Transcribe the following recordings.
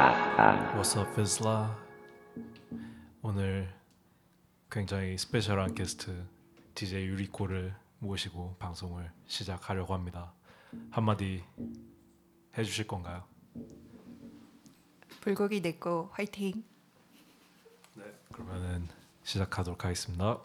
What's up, Isla? 오늘 굉장히 스페셜한 게스트 DJ 유리코를 모시고 방송을 시작하려고 합니다. 한마디 해주실 건가요? 불고기 내고 화이팅. 네, 그러면은 시작하도록 하겠습니다.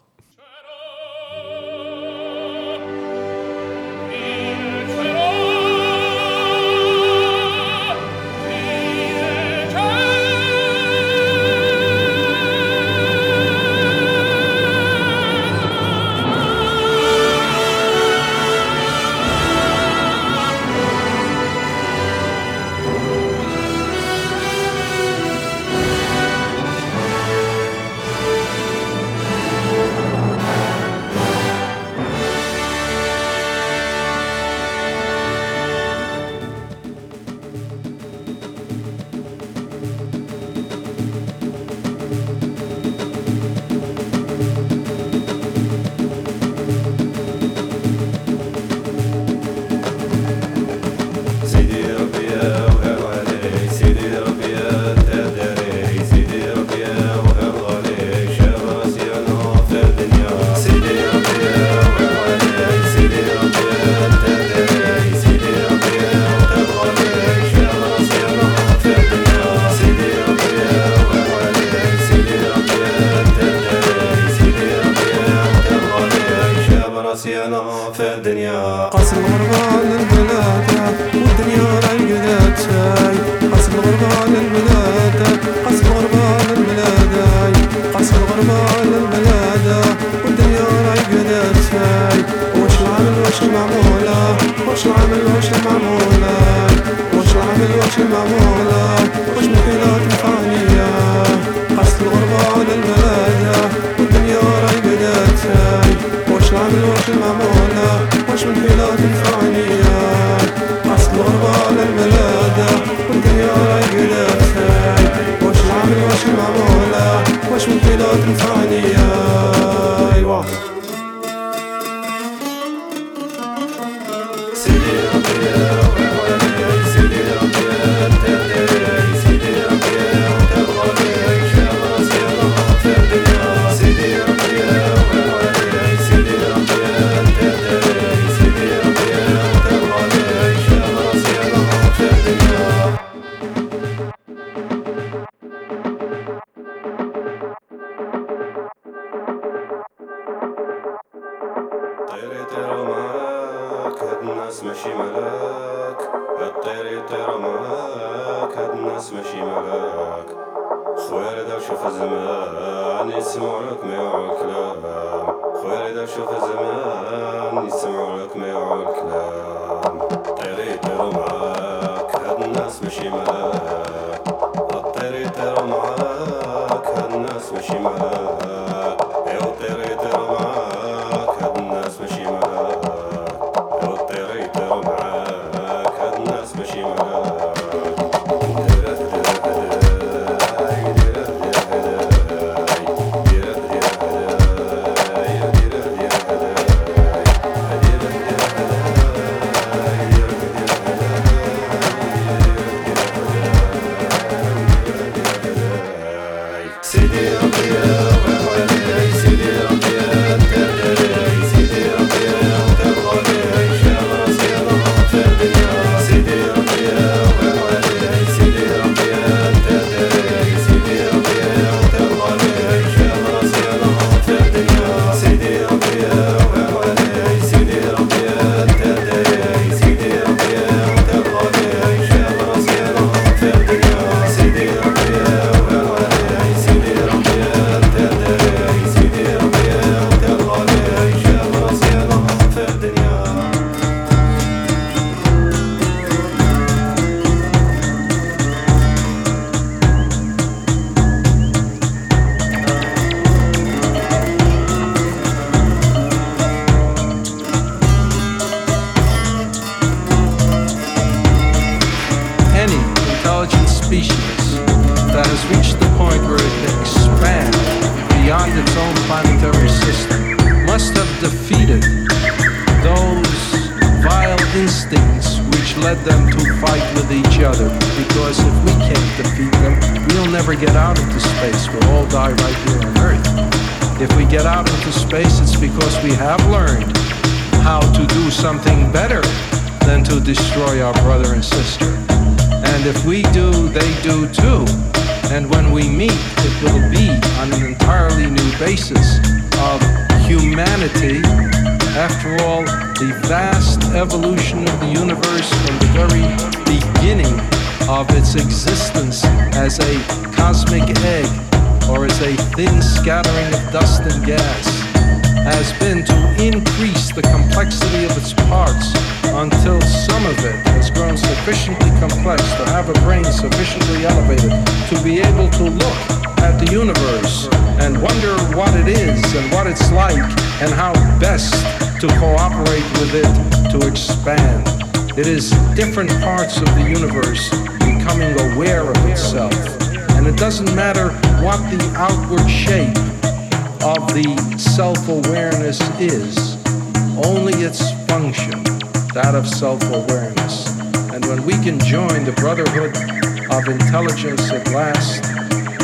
at last,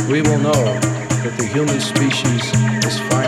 we will know that the human species is finally.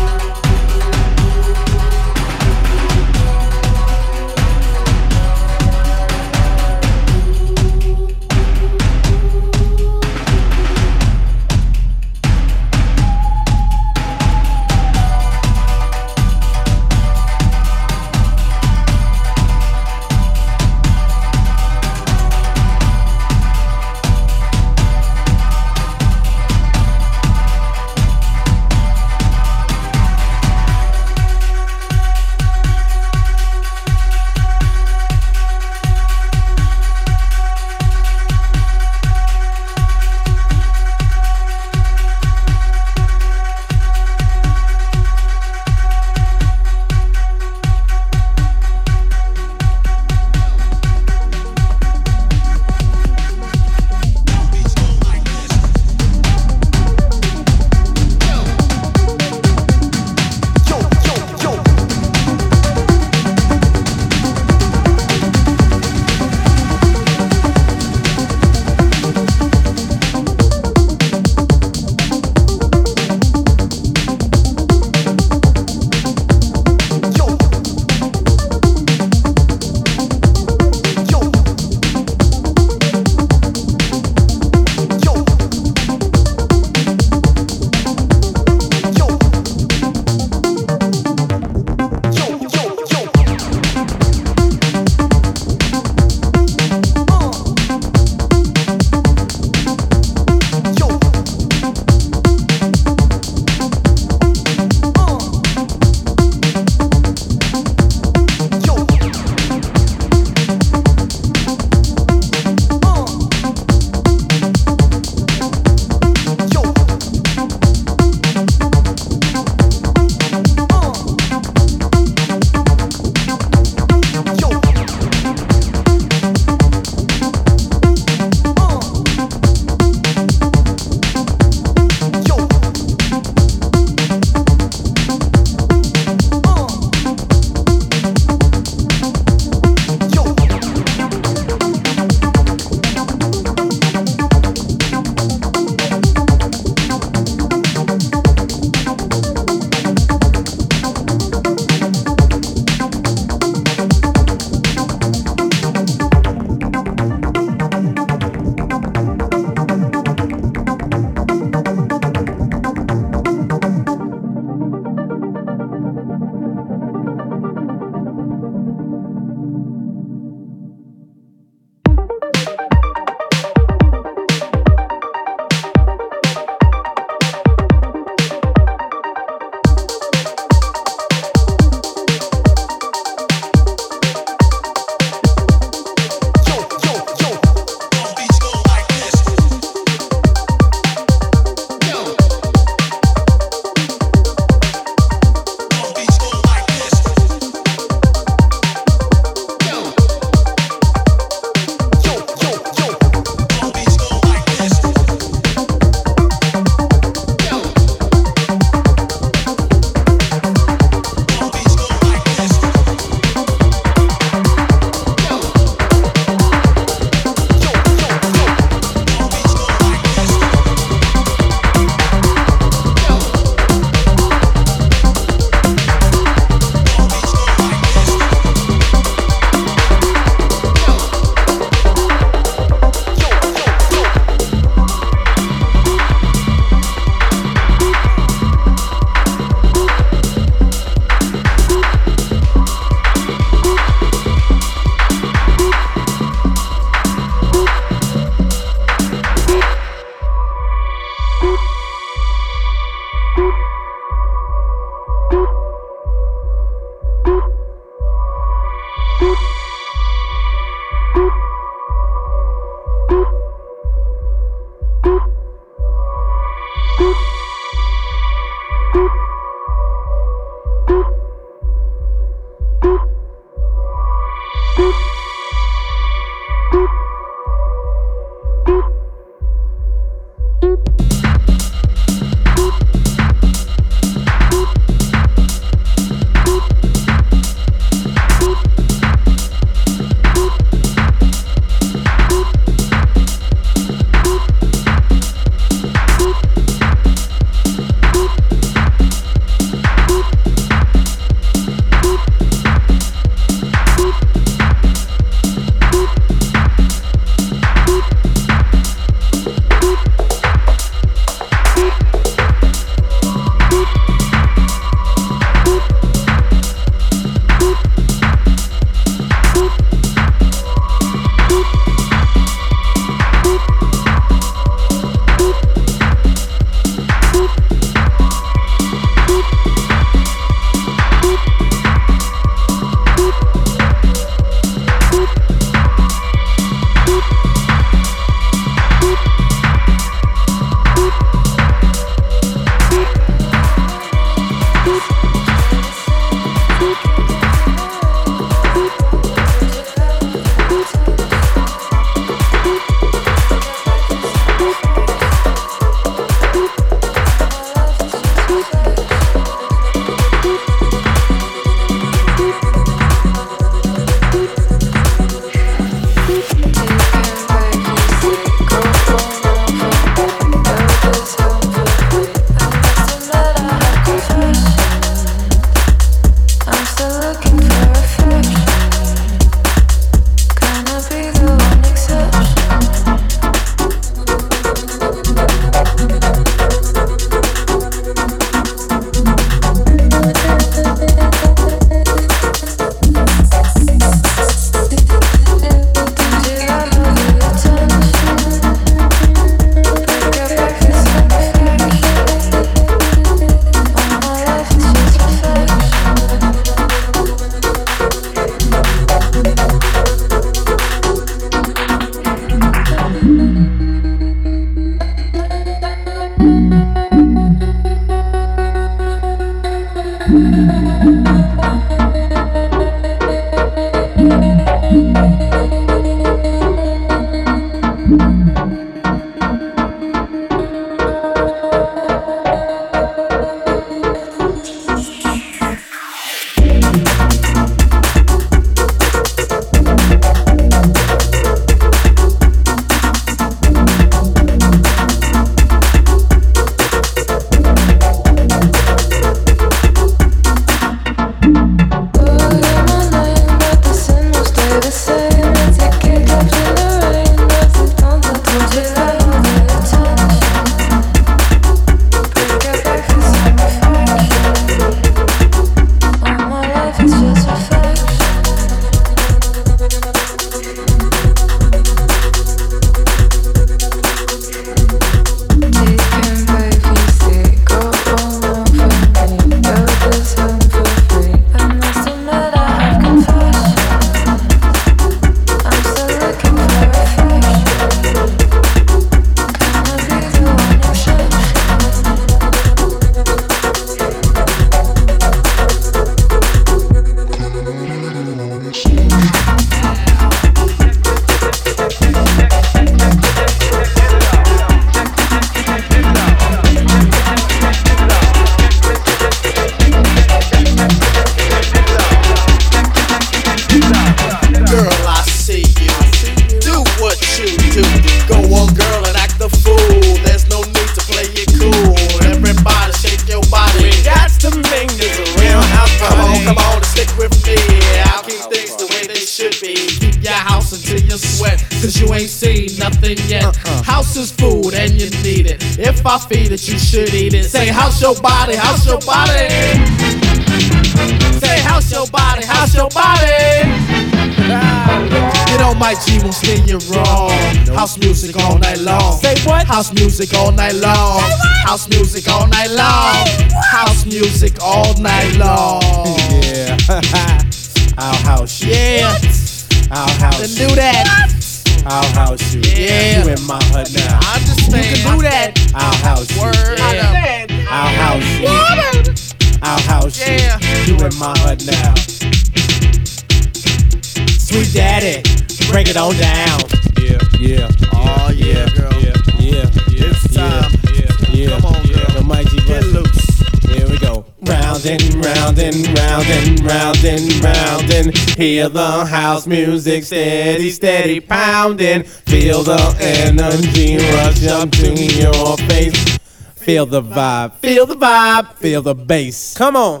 Feel the house music steady, steady pounding. Feel the energy rush up to your face. Feel the vibe, feel the vibe, feel the bass. Come on.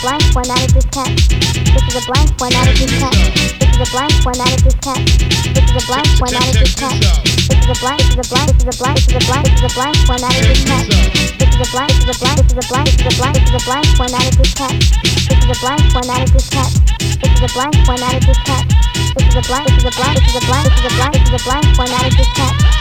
Blank one out of this cat. This is a blank one out of this cat. This is a blank one out of this cat. This is a blank one out of this cat is a blank, this is a blank, this is a blank, this is a blank, this is a blank, one that is text. This is a blank, this is a blank, this is a blank, this is a blank, this is a blank, one that is text. This is a blank, one that is text. This is a blank, one that is text. This is a blank, this is a blank, this is a blank, this is a blank, this is a blank, one that is text.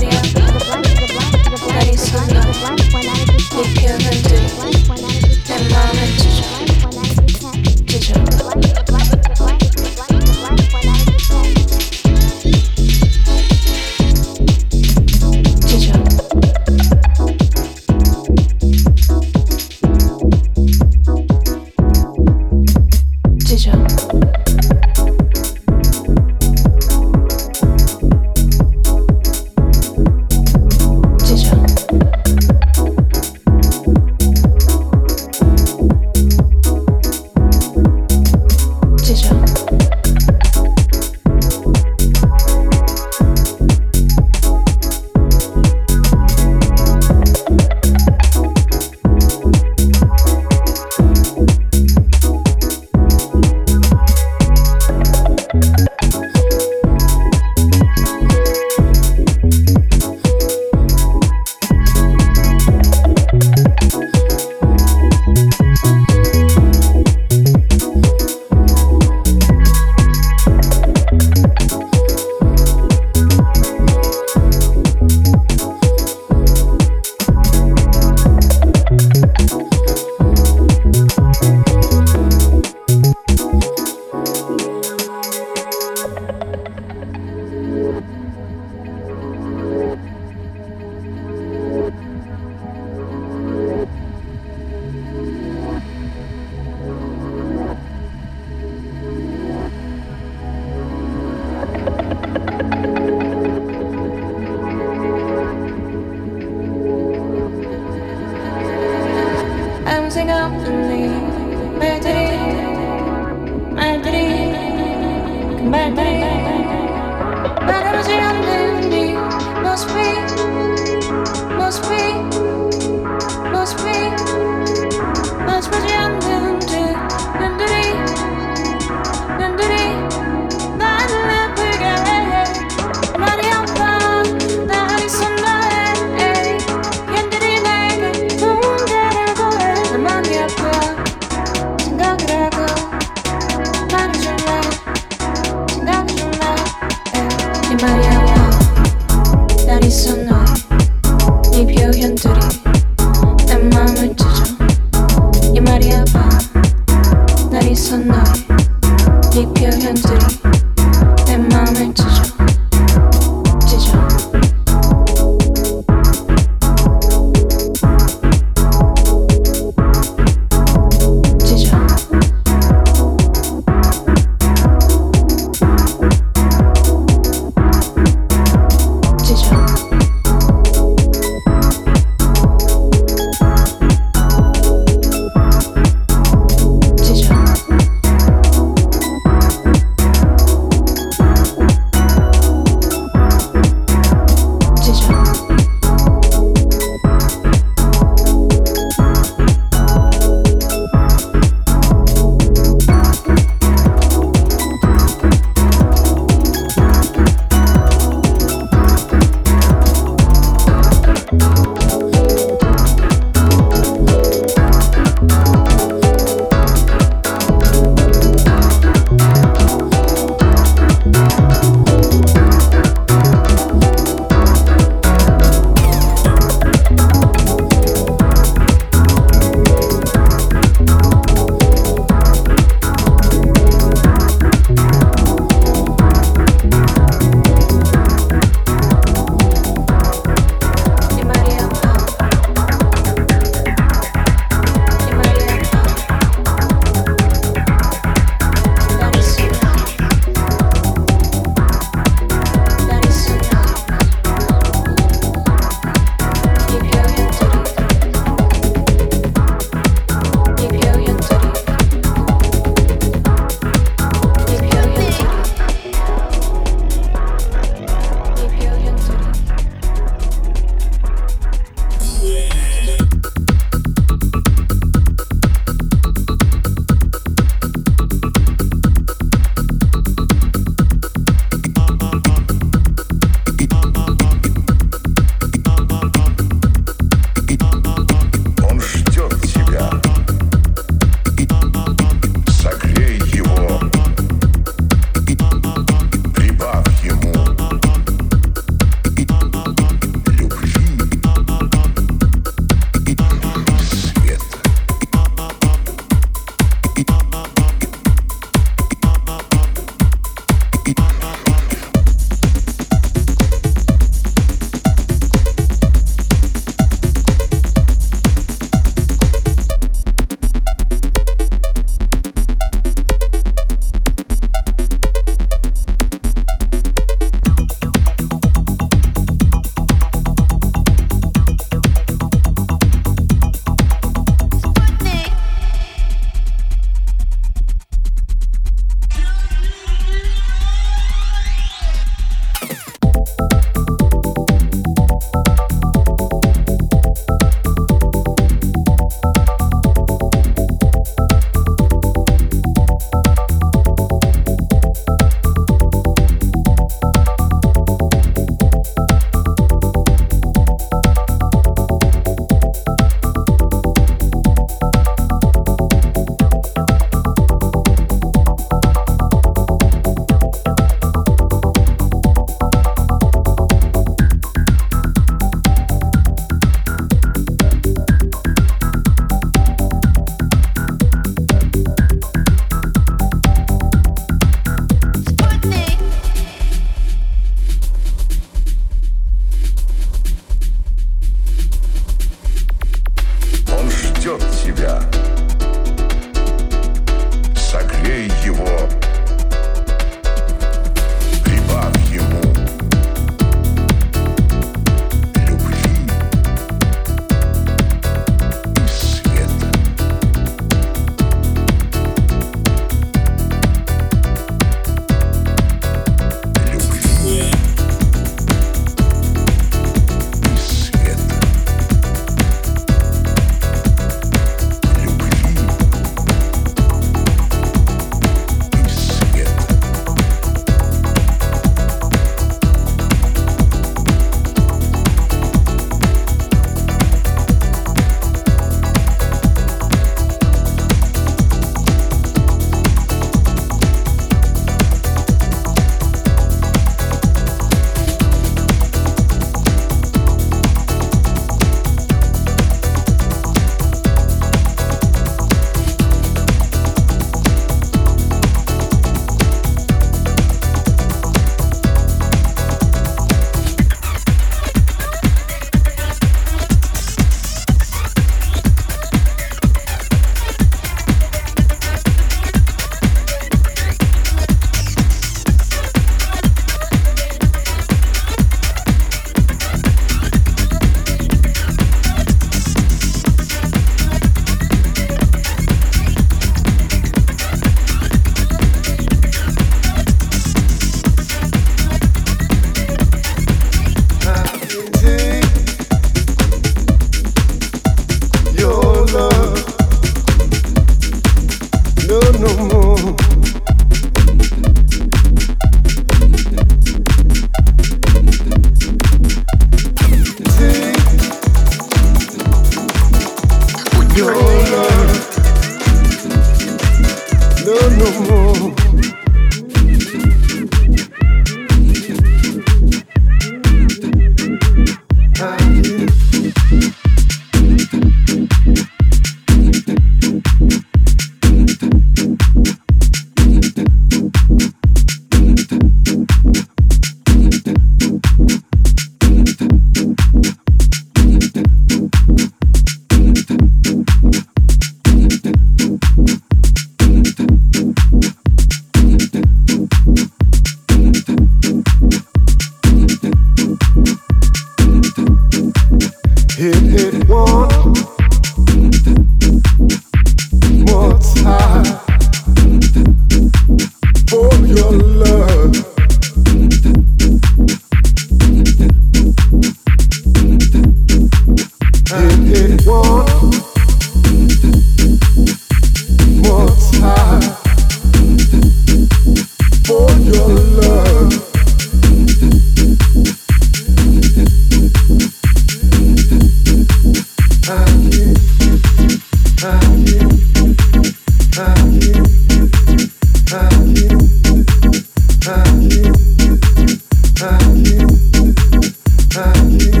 I